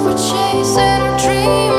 we're chasing a dream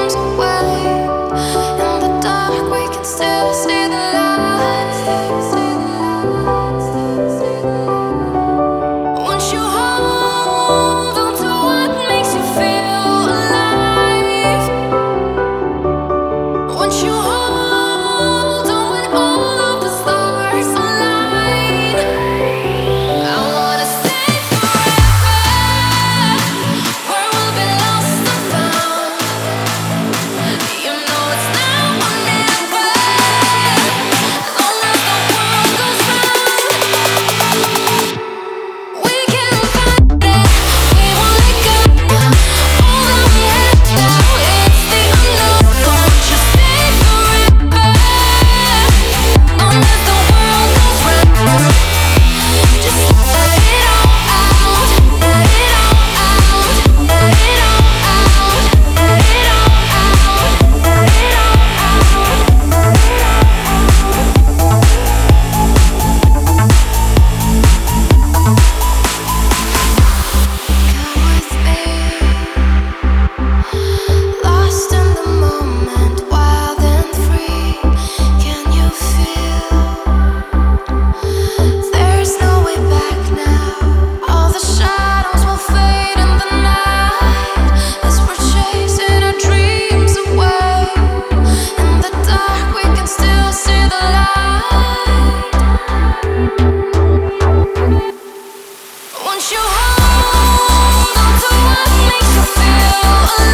all you the stars